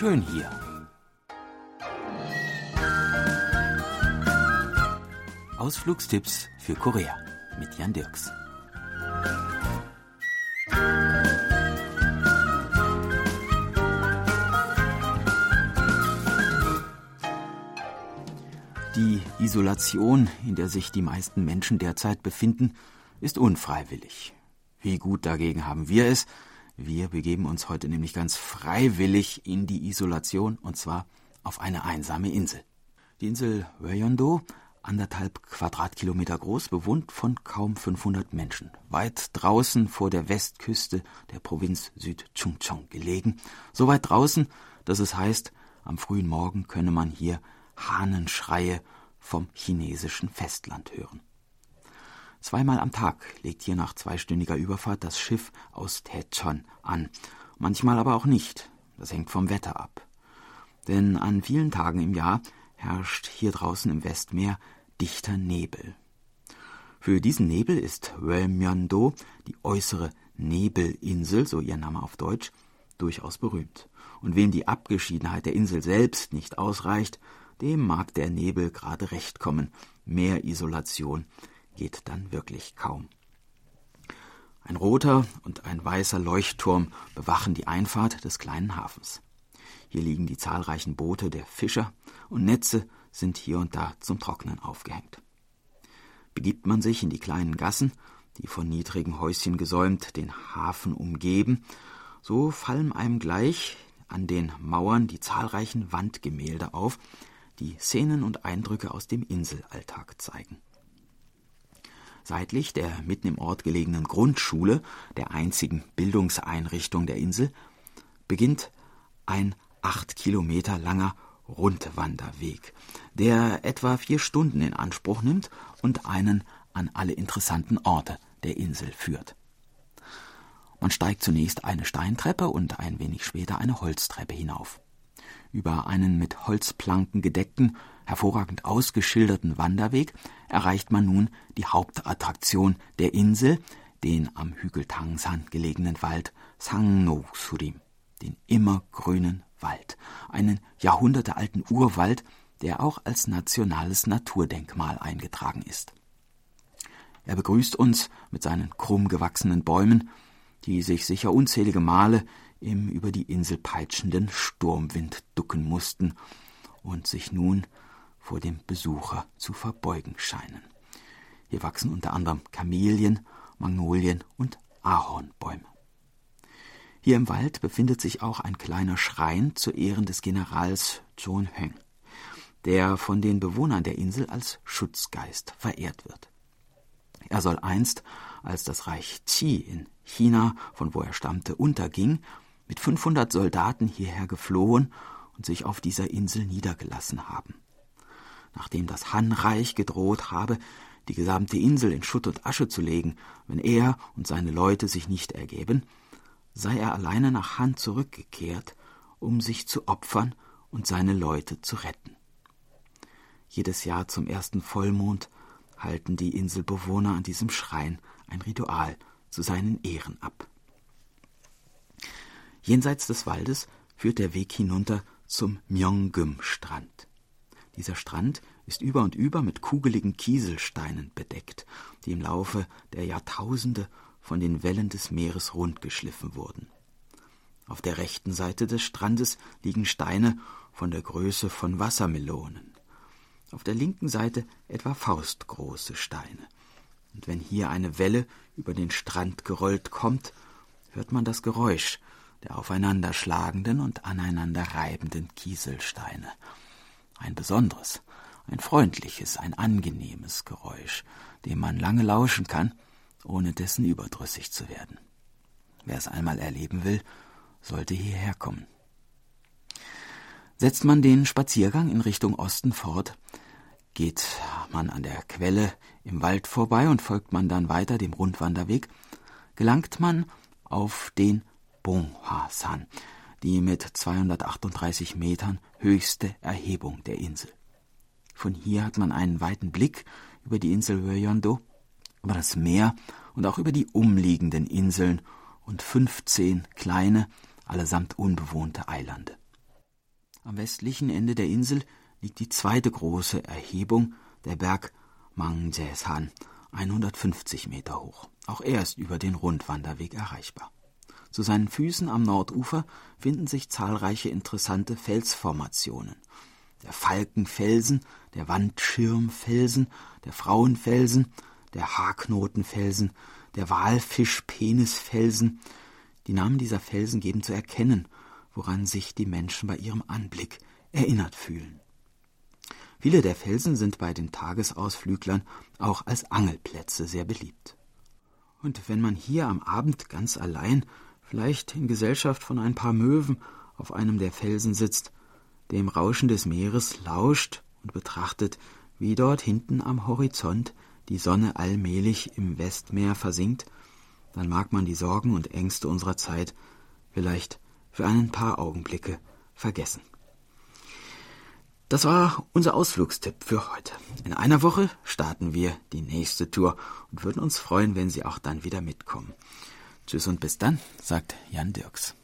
schön hier. Ausflugstipps für Korea mit Jan Dirks. Die Isolation, in der sich die meisten Menschen derzeit befinden, ist unfreiwillig. Wie gut dagegen haben wir es? Wir begeben uns heute nämlich ganz freiwillig in die Isolation, und zwar auf eine einsame Insel. Die Insel Wyeondo, anderthalb Quadratkilometer groß, bewohnt von kaum 500 Menschen, weit draußen vor der Westküste der Provinz Südchungcheong gelegen, so weit draußen, dass es heißt, am frühen Morgen könne man hier Hahnenschreie vom chinesischen Festland hören. Zweimal am Tag legt hier nach zweistündiger Überfahrt das Schiff aus Taechon an, manchmal aber auch nicht. Das hängt vom Wetter ab. Denn an vielen Tagen im Jahr herrscht hier draußen im Westmeer dichter Nebel. Für diesen Nebel ist Wellmyondo, die äußere Nebelinsel, so ihr Name auf Deutsch, durchaus berühmt. Und wem die Abgeschiedenheit der Insel selbst nicht ausreicht, dem mag der Nebel gerade recht kommen. Mehr Isolation geht dann wirklich kaum. Ein roter und ein weißer Leuchtturm bewachen die Einfahrt des kleinen Hafens. Hier liegen die zahlreichen Boote der Fischer und Netze sind hier und da zum Trocknen aufgehängt. Begibt man sich in die kleinen Gassen, die von niedrigen Häuschen gesäumt den Hafen umgeben, so fallen einem gleich an den Mauern die zahlreichen Wandgemälde auf, die Szenen und Eindrücke aus dem Inselalltag zeigen. Seitlich der mitten im Ort gelegenen Grundschule, der einzigen Bildungseinrichtung der Insel, beginnt ein acht Kilometer langer Rundwanderweg, der etwa vier Stunden in Anspruch nimmt und einen an alle interessanten Orte der Insel führt. Man steigt zunächst eine Steintreppe und ein wenig später eine Holztreppe hinauf. Über einen mit Holzplanken gedeckten, hervorragend ausgeschilderten Wanderweg erreicht man nun die Hauptattraktion der Insel, den am Hügel Tangsan gelegenen Wald Sangno-Surim, den immergrünen Wald, einen jahrhundertealten Urwald, der auch als nationales Naturdenkmal eingetragen ist. Er begrüßt uns mit seinen krumm gewachsenen Bäumen, die sich sicher unzählige Male im über die Insel peitschenden Sturmwind ducken mussten und sich nun vor dem Besucher zu verbeugen scheinen. Hier wachsen unter anderem Kamelien, Magnolien und Ahornbäume. Hier im Wald befindet sich auch ein kleiner Schrein zu Ehren des Generals John Heng, der von den Bewohnern der Insel als Schutzgeist verehrt wird. Er soll einst, als das Reich Qi in China, von wo er stammte, unterging, mit 500 Soldaten hierher geflohen und sich auf dieser Insel niedergelassen haben. Nachdem das Han-Reich gedroht habe, die gesamte Insel in Schutt und Asche zu legen, wenn er und seine Leute sich nicht ergeben, sei er alleine nach Han zurückgekehrt, um sich zu opfern und seine Leute zu retten. Jedes Jahr zum ersten Vollmond halten die Inselbewohner an diesem Schrein ein Ritual zu seinen Ehren ab. Jenseits des Waldes führt der Weg hinunter zum Myeonggum-Strand. Dieser Strand ist über und über mit kugeligen Kieselsteinen bedeckt, die im Laufe der Jahrtausende von den Wellen des Meeres rundgeschliffen wurden. Auf der rechten Seite des Strandes liegen Steine von der Größe von Wassermelonen. Auf der linken Seite etwa faustgroße Steine. Und wenn hier eine Welle über den Strand gerollt kommt, hört man das Geräusch, der aufeinanderschlagenden und aneinander reibenden Kieselsteine. Ein besonderes, ein freundliches, ein angenehmes Geräusch, dem man lange lauschen kann, ohne dessen überdrüssig zu werden. Wer es einmal erleben will, sollte hierher kommen. Setzt man den Spaziergang in Richtung Osten fort, geht man an der Quelle im Wald vorbei und folgt man dann weiter dem Rundwanderweg, gelangt man auf den Bonghwa-san, die mit 238 Metern höchste Erhebung der Insel. Von hier hat man einen weiten Blick über die Insel Wyeondo, über das Meer und auch über die umliegenden Inseln und 15 kleine, allesamt unbewohnte Eilande. Am westlichen Ende der Insel liegt die zweite große Erhebung, der Berg Mangjesan, 150 Meter hoch. Auch er ist über den Rundwanderweg erreichbar. Zu seinen Füßen am Nordufer finden sich zahlreiche interessante Felsformationen. Der Falkenfelsen, der Wandschirmfelsen, der Frauenfelsen, der Haarknotenfelsen, der Walfischpenisfelsen. Die Namen dieser Felsen geben zu erkennen, woran sich die Menschen bei ihrem Anblick erinnert fühlen. Viele der Felsen sind bei den Tagesausflüglern auch als Angelplätze sehr beliebt. Und wenn man hier am Abend ganz allein vielleicht in Gesellschaft von ein paar Möwen auf einem der Felsen sitzt, dem Rauschen des Meeres lauscht und betrachtet, wie dort hinten am Horizont die Sonne allmählich im Westmeer versinkt, dann mag man die Sorgen und Ängste unserer Zeit vielleicht für ein paar Augenblicke vergessen. Das war unser Ausflugstipp für heute. In einer Woche starten wir die nächste Tour und würden uns freuen, wenn Sie auch dann wieder mitkommen. Tschüss und bis dann, sagt Jan Dirks.